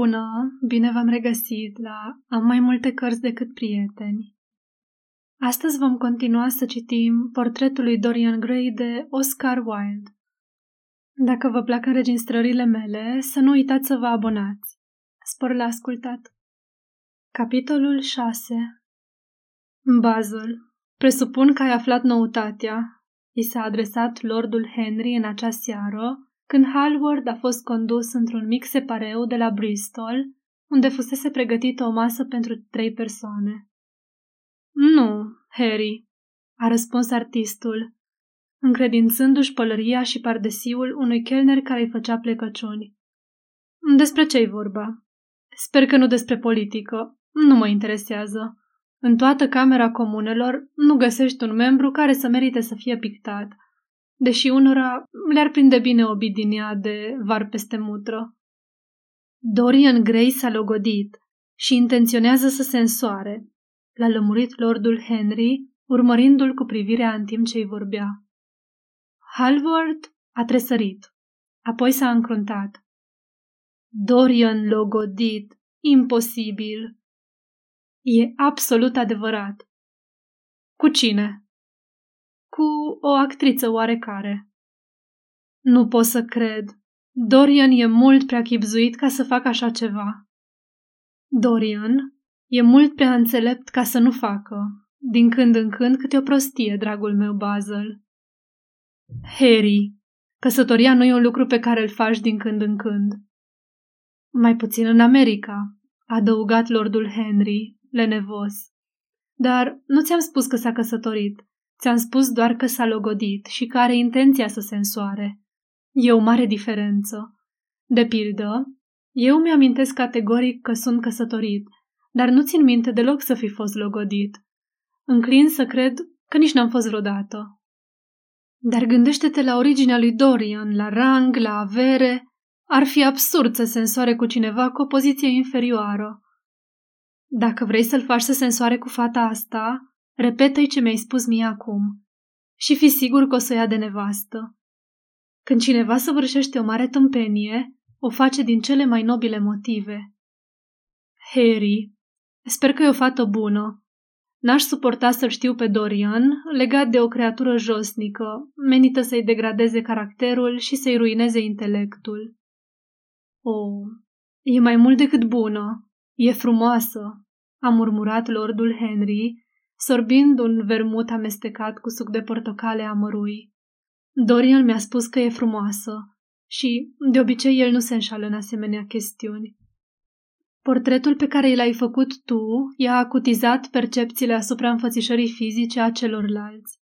Bună, bine v-am regăsit la Am mai multe cărți decât prieteni. Astăzi vom continua să citim portretul lui Dorian Gray de Oscar Wilde. Dacă vă plac înregistrările mele, să nu uitați să vă abonați. Spor la ascultat. Capitolul 6 Basil, presupun că ai aflat noutatea. I s-a adresat Lordul Henry în acea seară, când Hallward a fost condus într-un mic separeu de la Bristol, unde fusese pregătită o masă pentru trei persoane. Nu, Harry, a răspuns artistul, încredințându-și pălăria și pardesiul unui chelner care îi făcea plecăciuni. Despre ce-i vorba? Sper că nu despre politică. Nu mă interesează. În toată Camera Comunelor nu găsești un membru care să merite să fie pictat – deși unora le-ar prinde bine o bidinia de var peste mutră. Dorian Gray s-a logodit și intenționează să se însoare, l-a lămurit lordul Henry, urmărindu-l cu privirea în timp ce îi vorbea. Halvard a tresărit, apoi s-a încruntat. Dorian logodit, imposibil. E absolut adevărat. Cu cine? Cu o actriță oarecare. Nu pot să cred. Dorian e mult prea chipzuit ca să facă așa ceva. Dorian e mult prea înțelept ca să nu facă, din când în când câte o prostie, dragul meu Basil. Harry, căsătoria nu e un lucru pe care îl faci din când în când. Mai puțin în America, a adăugat lordul Henry, lenevos. Dar nu ți-am spus că s-a căsătorit. Ți-am spus doar că s-a logodit și că are intenția să se însoare. E o mare diferență. De pildă, eu mi-amintesc categoric că sunt căsătorit, dar nu țin minte deloc să fi fost logodit. Înclin să cred că nici n-am fost vreodată. Dar gândește-te la originea lui Dorian, la rang, la avere. Ar fi absurd să se însoare cu cineva cu o poziție inferioară. Dacă vrei să-l faci să se însoare cu fata asta, Repetă-i ce mi-ai spus mie acum și fi sigur că o să ia de nevastă. Când cineva săvârșește o mare tâmpenie, o face din cele mai nobile motive. Harry, sper că e o fată bună. N-aș suporta să-l știu pe Dorian legat de o creatură josnică, menită să-i degradeze caracterul și să-i ruineze intelectul. O, oh, e mai mult decât bună. E frumoasă, a murmurat lordul Henry, sorbind un vermut amestecat cu suc de portocale amărui. Dorian mi-a spus că e frumoasă și, de obicei, el nu se înșală în asemenea chestiuni. Portretul pe care l-ai făcut tu i-a acutizat percepțiile asupra înfățișării fizice a celorlalți.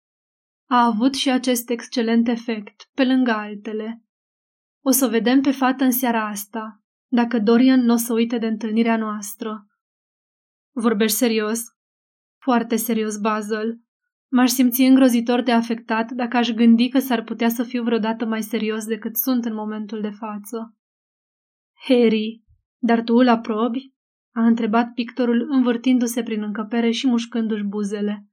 A avut și acest excelent efect, pe lângă altele. O să vedem pe fată în seara asta, dacă Dorian nu o să uite de întâlnirea noastră. Vorbești serios? Foarte serios, Basil. M-aș simți îngrozitor de afectat dacă aș gândi că s-ar putea să fiu vreodată mai serios decât sunt în momentul de față. Harry, dar tu îl aprobi? A întrebat pictorul învârtindu-se prin încăpere și mușcându-și buzele.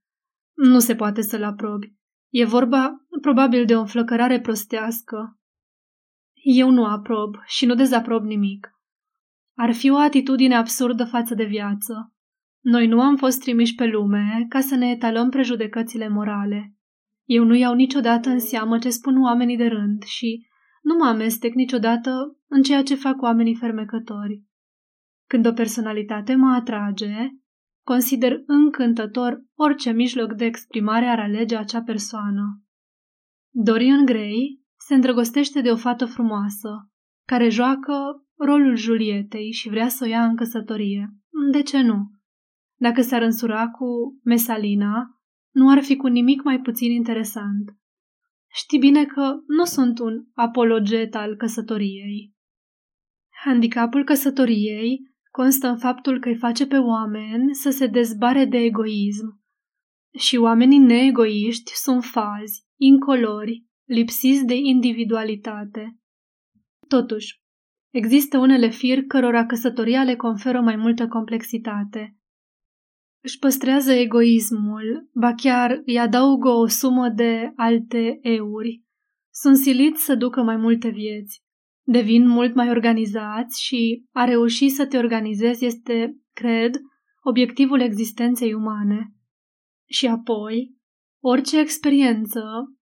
Nu se poate să-l aprobi. E vorba probabil de o înflăcărare prostească. Eu nu aprob și nu dezaprob nimic. Ar fi o atitudine absurdă față de viață. Noi nu am fost trimiși pe lume ca să ne etalăm prejudecățile morale. Eu nu iau niciodată în seamă ce spun oamenii de rând și nu mă amestec niciodată în ceea ce fac oamenii fermecători. Când o personalitate mă atrage, consider încântător orice mijloc de exprimare ar alege acea persoană. Dorian Gray se îndrăgostește de o fată frumoasă, care joacă rolul Julietei și vrea să o ia în căsătorie. De ce nu? Dacă s-ar însura cu Mesalina, nu ar fi cu nimic mai puțin interesant. Știi bine că nu sunt un apologet al căsătoriei. Handicapul căsătoriei constă în faptul că îi face pe oameni să se dezbare de egoism. Și oamenii neegoiști sunt fazi, incolori, lipsiți de individualitate. Totuși, există unele firi cărora căsătoria le conferă mai multă complexitate își păstrează egoismul, ba chiar îi adaugă o sumă de alte euri. Sunt siliți să ducă mai multe vieți. devin mult mai organizați și a reuși să te organizezi este, cred, obiectivul existenței umane. Și apoi, orice experiență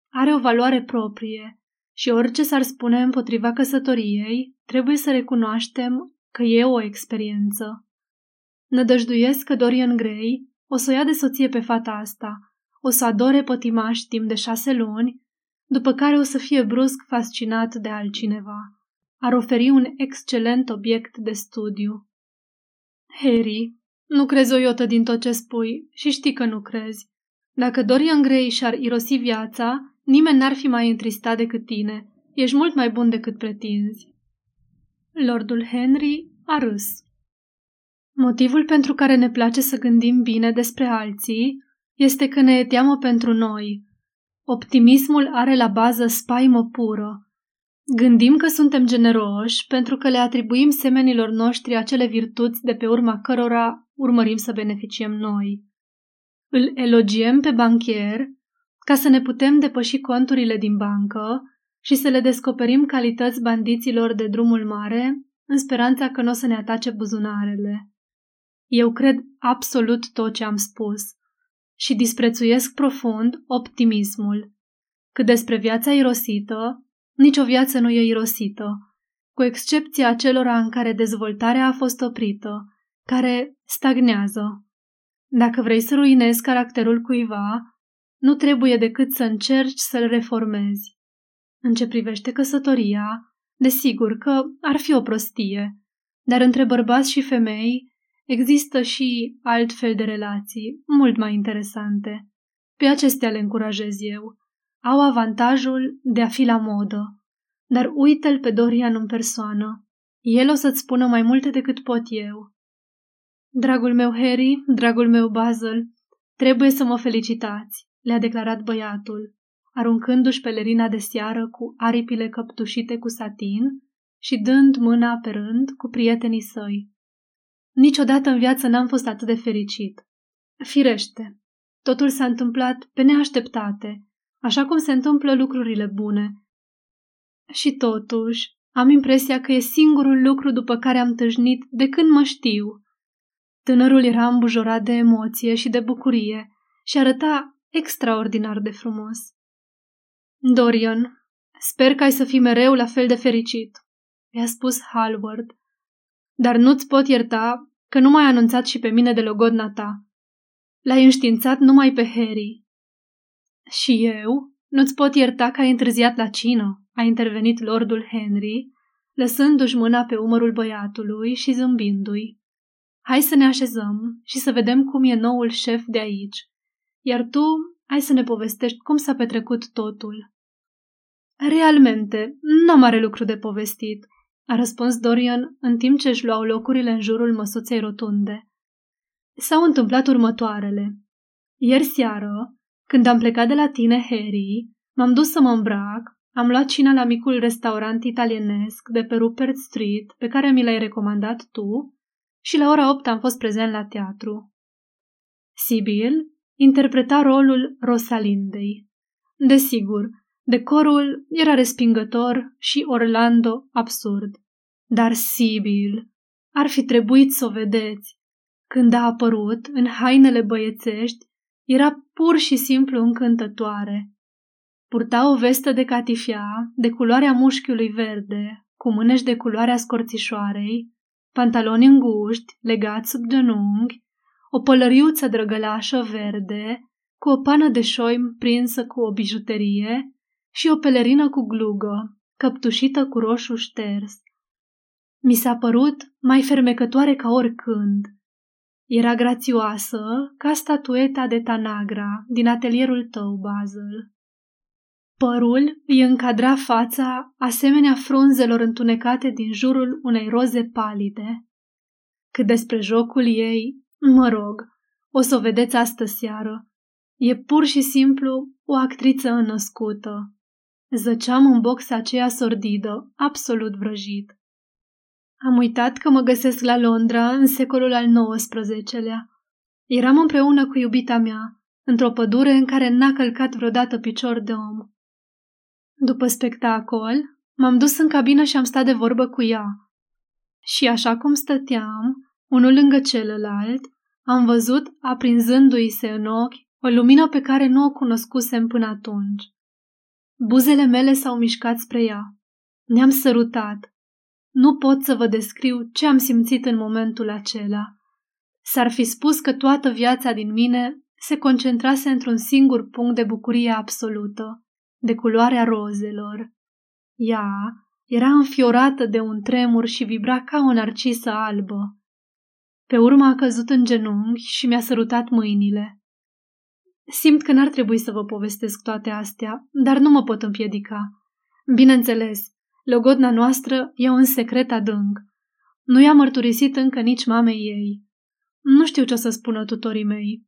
are o valoare proprie și orice s-ar spune împotriva căsătoriei, trebuie să recunoaștem că e o experiență. Nădăjduiesc că Dorian Gray o să o ia de soție pe fata asta, o să adore pătimaș timp de șase luni, după care o să fie brusc fascinat de altcineva. Ar oferi un excelent obiect de studiu. Harry, nu crezi o iotă din tot ce spui și știi că nu crezi. Dacă Dorian Gray și-ar irosi viața, nimeni n-ar fi mai întristat decât tine. Ești mult mai bun decât pretinzi. Lordul Henry a râs. Motivul pentru care ne place să gândim bine despre alții este că ne e teamă pentru noi. Optimismul are la bază spaimă pură. Gândim că suntem generoși pentru că le atribuim semenilor noștri acele virtuți de pe urma cărora urmărim să beneficiem noi. Îl elogiem pe banchier ca să ne putem depăși conturile din bancă și să le descoperim calități bandiților de drumul mare în speranța că nu o să ne atace buzunarele. Eu cred absolut tot ce am spus și disprețuiesc profund optimismul. Cât despre viața irosită, nicio viață nu e irosită, cu excepția acelora în care dezvoltarea a fost oprită, care stagnează. Dacă vrei să ruinezi caracterul cuiva, nu trebuie decât să încerci să-l reformezi. În ce privește căsătoria, desigur că ar fi o prostie, dar între bărbați și femei există și altfel de relații, mult mai interesante. Pe acestea le încurajez eu. Au avantajul de a fi la modă. Dar uite-l pe Dorian în persoană. El o să-ți spună mai multe decât pot eu. Dragul meu Harry, dragul meu Basil, trebuie să mă felicitați, le-a declarat băiatul, aruncându-și pelerina de seară cu aripile căptușite cu satin și dând mâna pe rând cu prietenii săi. Niciodată în viață n-am fost atât de fericit. Firește, totul s-a întâmplat pe neașteptate, așa cum se întâmplă lucrurile bune. Și totuși, am impresia că e singurul lucru după care am tâșnit de când mă știu. Tânărul era îmbujorat de emoție și de bucurie și arăta extraordinar de frumos. Dorian, sper că ai să fii mereu la fel de fericit, i-a spus Hallward, dar nu-ți pot ierta că nu m-ai anunțat și pe mine de logodna ta. L-ai înștiințat numai pe Harry. Și eu? Nu-ți pot ierta că ai întârziat la cină, a intervenit lordul Henry, lăsându-și mâna pe umărul băiatului și zâmbindu-i. Hai să ne așezăm și să vedem cum e noul șef de aici, iar tu hai să ne povestești cum s-a petrecut totul. Realmente, n-am mare lucru de povestit, a răspuns Dorian în timp ce își luau locurile în jurul măsuței rotunde. S-au întâmplat următoarele. Ieri seară, când am plecat de la tine, Harry, m-am dus să mă îmbrac, am luat cina la micul restaurant italienesc de pe Rupert Street, pe care mi l-ai recomandat tu, și la ora 8 am fost prezent la teatru. Sibyl interpreta rolul Rosalindei. Desigur, decorul era respingător și Orlando absurd. Dar Sibyl, ar fi trebuit să o vedeți. Când a apărut în hainele băiețești, era pur și simplu încântătoare. Purta o vestă de catifia de culoarea mușchiului verde, cu mânești de culoarea scorțișoarei, pantaloni înguști, legați sub genunchi, o pălăriuță drăgălașă verde, cu o pană de șoim prinsă cu o bijuterie și o pelerină cu glugă, căptușită cu roșu șters. Mi s-a părut mai fermecătoare ca oricând. Era grațioasă ca statueta de Tanagra din atelierul tău, Basil. Părul îi încadra fața asemenea frunzelor întunecate din jurul unei roze palide. Cât despre jocul ei, mă rog, o să o vedeți astă seară. E pur și simplu o actriță înnăscută. Zăceam în boxa aceea sordidă, absolut vrăjit. Am uitat că mă găsesc la Londra în secolul al XIX-lea. Eram împreună cu iubita mea, într-o pădure în care n-a călcat vreodată picior de om. După spectacol, M-am dus în cabină și am stat de vorbă cu ea. Și așa cum stăteam, unul lângă celălalt, am văzut, aprinzându-i se în ochi, o lumină pe care nu o cunoscusem până atunci. Buzele mele s-au mișcat spre ea. Ne-am sărutat. Nu pot să vă descriu ce am simțit în momentul acela. S-ar fi spus că toată viața din mine se concentrase într-un singur punct de bucurie absolută, de culoarea rozelor. Ea era înfiorată de un tremur și vibra ca o narcisă albă. Pe urmă a căzut în genunchi și mi-a sărutat mâinile. Simt că n-ar trebui să vă povestesc toate astea, dar nu mă pot împiedica. Bineînțeles, logodna noastră e un secret adânc. Nu i-a mărturisit încă nici mamei ei. Nu știu ce o să spună tutorii mei.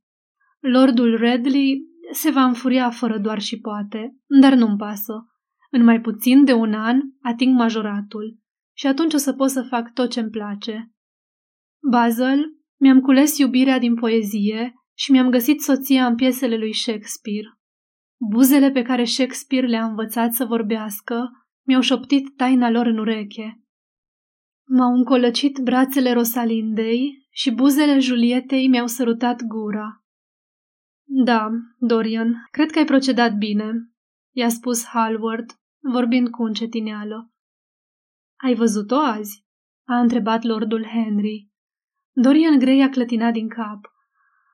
Lordul Redley se va înfuria fără doar și poate, dar nu-mi pasă. În mai puțin de un an ating majoratul și atunci o să pot să fac tot ce-mi place. Basil, mi-am cules iubirea din poezie și mi-am găsit soția în piesele lui Shakespeare. Buzele pe care Shakespeare le-a învățat să vorbească mi-au șoptit taina lor în ureche. M-au încolăcit brațele Rosalindei și buzele Julietei mi-au sărutat gura. Da, Dorian, cred că ai procedat bine, i-a spus Hallward, vorbind cu încetineală. Ai văzut-o azi? a întrebat lordul Henry. Dorian Gray a clătinat din cap.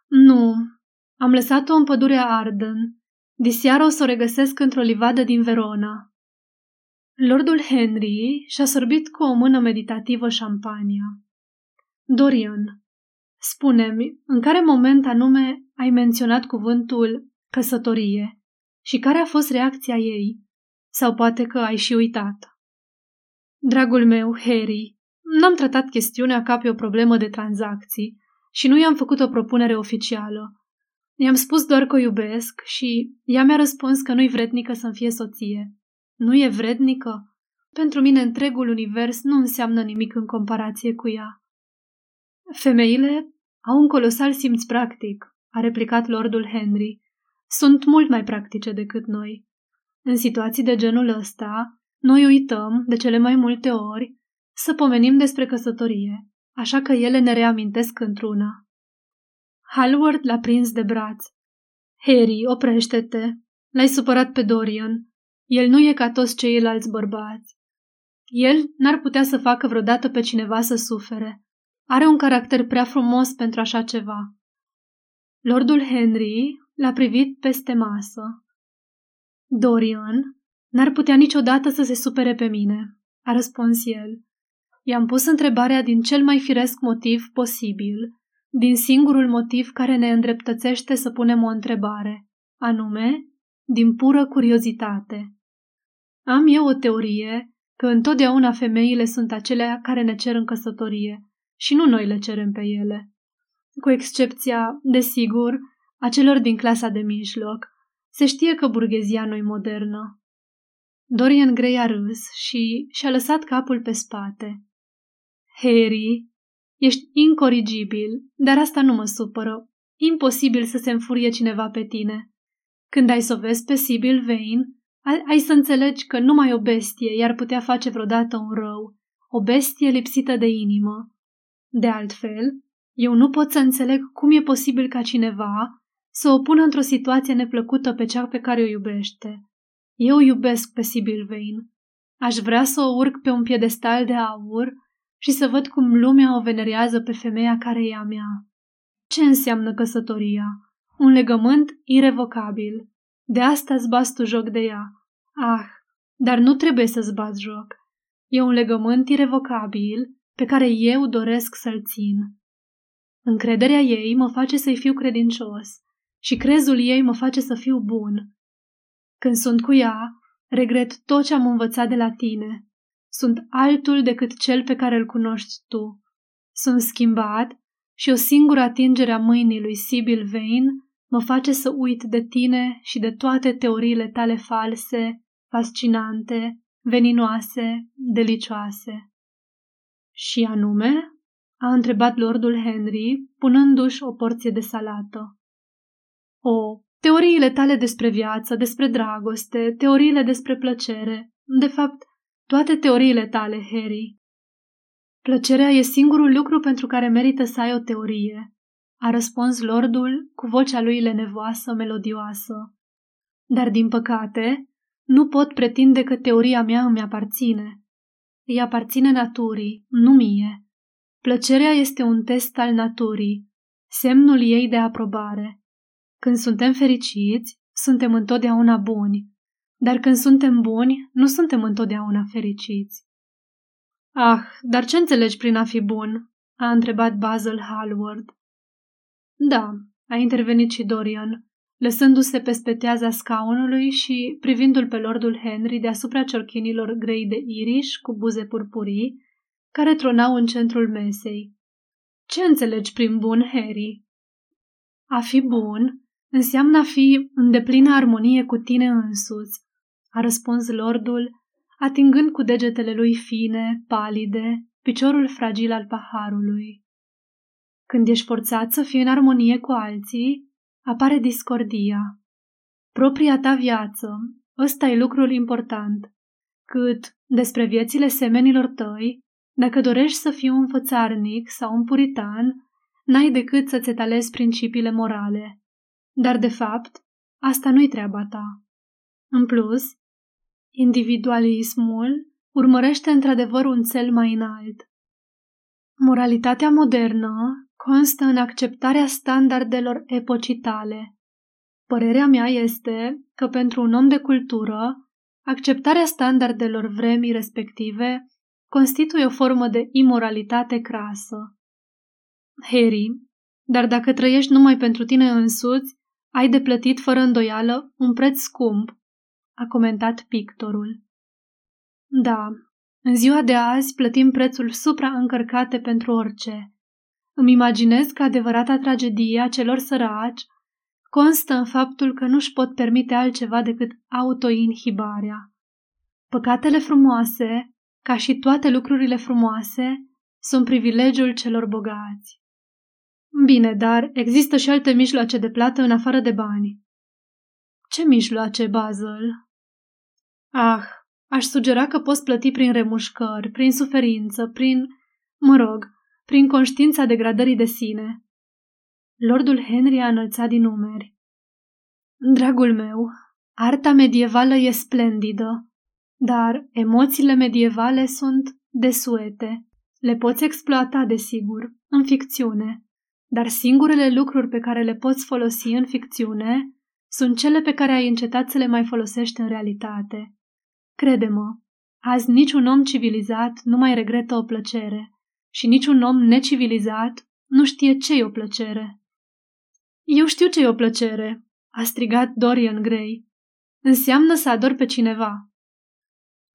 Nu, am lăsat-o în pădurea Arden. Diseară o să o regăsesc într-o livadă din Verona. Lordul Henry și-a sorbit cu o mână meditativă șampania. Dorian, spune-mi, în care moment anume ai menționat cuvântul căsătorie și care a fost reacția ei? Sau poate că ai și uitat? Dragul meu, Harry, n-am tratat chestiunea ca pe o problemă de tranzacții și nu i-am făcut o propunere oficială. I-am spus doar că o iubesc și ea mi-a răspuns că nu-i vrednică să-mi fie soție. Nu e vrednică? Pentru mine întregul univers nu înseamnă nimic în comparație cu ea. Femeile au un colosal simț practic, a replicat lordul Henry. Sunt mult mai practice decât noi. În situații de genul ăsta, noi uităm, de cele mai multe ori, să pomenim despre căsătorie, așa că ele ne reamintesc într-una. Hallward l-a prins de braț. Harry, oprește-te. L-ai supărat pe Dorian. El nu e ca toți ceilalți bărbați. El n-ar putea să facă vreodată pe cineva să sufere. Are un caracter prea frumos pentru așa ceva. Lordul Henry l-a privit peste masă. Dorian n-ar putea niciodată să se supere pe mine, a răspuns el. I-am pus întrebarea din cel mai firesc motiv posibil, din singurul motiv care ne îndreptățește să punem o întrebare, anume, din pură curiozitate. Am eu o teorie că întotdeauna femeile sunt acelea care ne cer în căsătorie și nu noi le cerem pe ele. Cu excepția, desigur, a celor din clasa de mijloc. Se știe că burghezia nu modernă. Dorian Gray a râs și și-a lăsat capul pe spate. Harry, ești incorrigibil, dar asta nu mă supără. Imposibil să se înfurie cineva pe tine. Când ai să o vezi pe Sibyl Vane, ai, ai să înțelegi că numai o bestie i-ar putea face vreodată un rău, o bestie lipsită de inimă. De altfel, eu nu pot să înțeleg cum e posibil ca cineva să o pună într-o situație neplăcută pe cea pe care o iubește. Eu iubesc pe Sibyl Vane. Aș vrea să o urc pe un piedestal de aur și să văd cum lumea o venerează pe femeia care e a mea. Ce înseamnă căsătoria? Un legământ irevocabil. De asta îți bați tu joc de ea. Ah, dar nu trebuie să-ți bați joc. E un legământ irevocabil pe care eu doresc să-l țin. Încrederea ei mă face să-i fiu credincios și crezul ei mă face să fiu bun. Când sunt cu ea, regret tot ce am învățat de la tine sunt altul decât cel pe care îl cunoști tu. Sunt schimbat și o singură atingere a mâinii lui Sibyl Vane mă face să uit de tine și de toate teoriile tale false, fascinante, veninoase, delicioase. Și anume? a întrebat lordul Henry, punându-și o porție de salată. O, teoriile tale despre viață, despre dragoste, teoriile despre plăcere. De fapt, toate teoriile tale, Harry. Plăcerea e singurul lucru pentru care merită să ai o teorie, a răspuns lordul cu vocea lui lenevoasă, melodioasă. Dar, din păcate, nu pot pretinde că teoria mea îmi aparține. Îi aparține naturii, nu mie. Plăcerea este un test al naturii, semnul ei de aprobare. Când suntem fericiți, suntem întotdeauna buni, dar când suntem buni, nu suntem întotdeauna fericiți. Ah, dar ce înțelegi prin a fi bun? a întrebat Basil Hallward. Da, a intervenit și Dorian, lăsându-se pe speteaza scaunului și privindu-l pe lordul Henry deasupra ciorchinilor grei de iriș cu buze purpurii, care tronau în centrul mesei. Ce înțelegi prin bun, Harry? A fi bun înseamnă a fi în deplină armonie cu tine însuți, a răspuns lordul, atingând cu degetele lui fine, palide, piciorul fragil al paharului. Când ești forțat să fii în armonie cu alții, apare discordia. Propria ta viață, ăsta e lucrul important. Cât despre viețile semenilor tăi, dacă dorești să fii un fățarnic sau un puritan, n-ai decât să-ți etalezi principiile morale. Dar, de fapt, asta nu-i treaba ta. În plus, individualismul urmărește într-adevăr un cel mai înalt. Moralitatea modernă constă în acceptarea standardelor epocitale. Părerea mea este că pentru un om de cultură, acceptarea standardelor vremii respective constituie o formă de imoralitate crasă. Harry, dar dacă trăiești numai pentru tine însuți, ai de plătit fără îndoială un preț scump, a comentat pictorul. Da, în ziua de azi plătim prețul supraîncărcate pentru orice. Îmi imaginez că adevărata tragedie a celor săraci constă în faptul că nu-și pot permite altceva decât autoinhibarea. Păcatele frumoase, ca și toate lucrurile frumoase, sunt privilegiul celor bogați. Bine, dar există și alte mijloace de plată în afară de bani. Ce mijloace, Basil? Ah, aș sugera că poți plăti prin remușcări, prin suferință, prin, mă rog, prin conștiința degradării de sine. Lordul Henry a înălțat din numeri. Dragul meu, arta medievală e splendidă, dar emoțiile medievale sunt desuete. Le poți exploata, desigur, în ficțiune, dar singurele lucruri pe care le poți folosi în ficțiune sunt cele pe care ai încetat să le mai folosești în realitate. Crede-mă, azi niciun om civilizat nu mai regretă o plăcere și niciun om necivilizat nu știe ce e o plăcere. Eu știu ce e o plăcere, a strigat Dorian Gray. Înseamnă să ador pe cineva.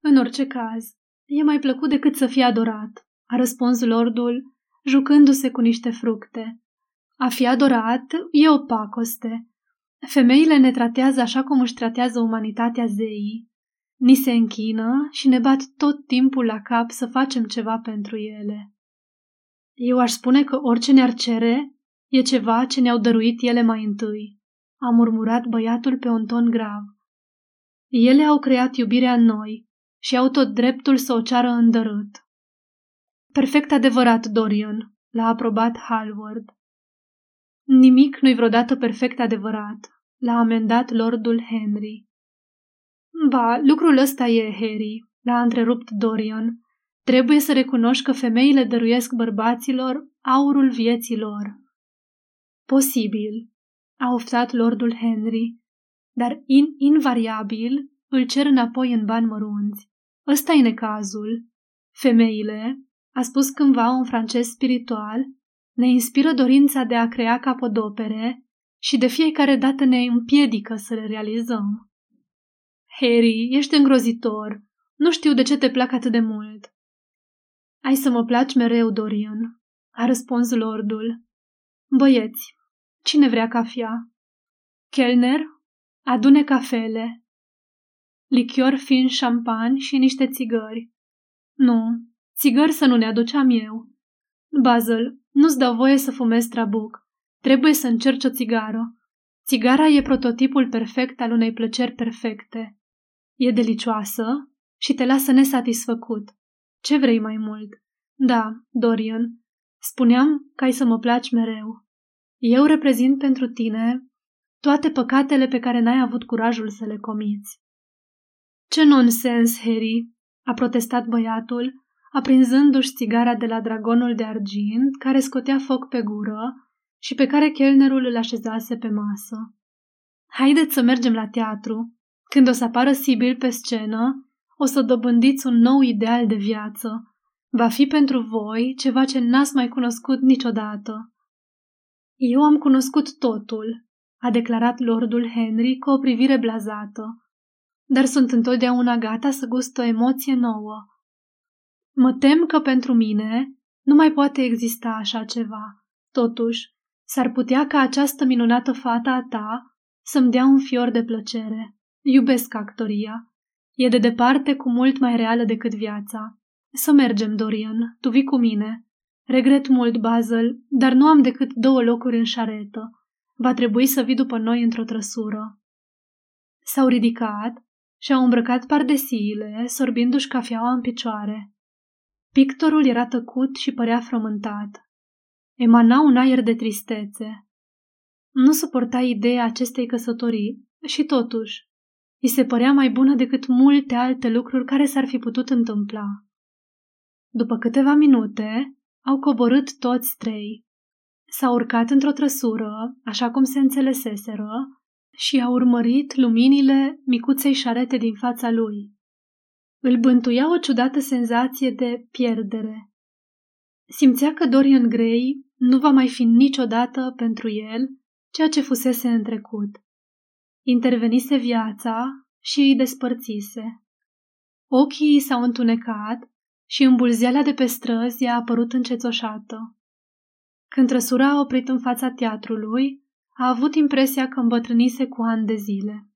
În orice caz, e mai plăcut decât să fie adorat, a răspuns lordul, jucându-se cu niște fructe. A fi adorat e o pacoste. Femeile ne tratează așa cum își tratează umanitatea zeii. Ni se închină și ne bat tot timpul la cap să facem ceva pentru ele. Eu aș spune că orice ne-ar cere e ceva ce ne-au dăruit ele mai întâi, a murmurat băiatul pe un ton grav. Ele au creat iubirea în noi și au tot dreptul să o ceară îndărât. Perfect adevărat, Dorian, l-a aprobat Hallward. Nimic nu-i vreodată perfect adevărat, l-a amendat lordul Henry. Ba, lucrul ăsta e, Harry, l-a întrerupt Dorian. Trebuie să recunoști că femeile dăruiesc bărbaților aurul vieții lor. Posibil, a oftat lordul Henry, dar in invariabil îl cer înapoi în bani mărunți. Ăsta e necazul. Femeile, a spus cândva un francez spiritual, ne inspiră dorința de a crea capodopere și de fiecare dată ne împiedică să le realizăm. Harry, ești îngrozitor. Nu știu de ce te plac atât de mult. Ai să mă placi mereu, Dorian, a răspuns lordul. Băieți, cine vrea cafea? Kellner, adune cafele. Lichior fin șampan și niște țigări. Nu, țigări să nu ne aduceam eu. Basil, nu-ți dau voie să fumezi trabuc. Trebuie să încerci o țigară. Țigara e prototipul perfect al unei plăceri perfecte. E delicioasă și te lasă nesatisfăcut. Ce vrei mai mult? Da, Dorian, spuneam că ai să mă placi mereu. Eu reprezint pentru tine toate păcatele pe care n-ai avut curajul să le comiți. Ce nonsens, Harry, a protestat băiatul, aprinzându-și țigara de la dragonul de argint care scotea foc pe gură și pe care chelnerul îl așezase pe masă. Haideți să mergem la teatru. Când o să apară Sibyl pe scenă, o să dobândiți un nou ideal de viață. Va fi pentru voi ceva ce n-ați mai cunoscut niciodată. Eu am cunoscut totul, a declarat lordul Henry cu o privire blazată, dar sunt întotdeauna gata să gust o emoție nouă. Mă tem că pentru mine nu mai poate exista așa ceva. Totuși, s-ar putea ca această minunată fată a ta să-mi dea un fior de plăcere. Iubesc actoria. E de departe cu mult mai reală decât viața. Să mergem, Dorian, tu vii cu mine. Regret mult, Basil, dar nu am decât două locuri în șaretă. Va trebui să vii după noi într-o trăsură. S-au ridicat și au îmbrăcat pardesiile, sorbindu-și cafeaua în picioare. Pictorul era tăcut și părea frământat. Emana un aer de tristețe. Nu suporta ideea acestei căsătorii și totuși, îi se părea mai bună decât multe alte lucruri care s-ar fi putut întâmpla. După câteva minute, au coborât toți trei. S-au urcat într-o trăsură, așa cum se înțeleseseră, și a urmărit luminile micuței șarete din fața lui. Îl bântuia o ciudată senzație de pierdere. Simțea că Dorian Gray nu va mai fi niciodată pentru el ceea ce fusese în trecut. Intervenise viața și îi despărțise. Ochii s-au întunecat și îmbulzeala de pe străzi i-a apărut încețoșată. Când trăsura a oprit în fața teatrului, a avut impresia că îmbătrânise cu ani de zile.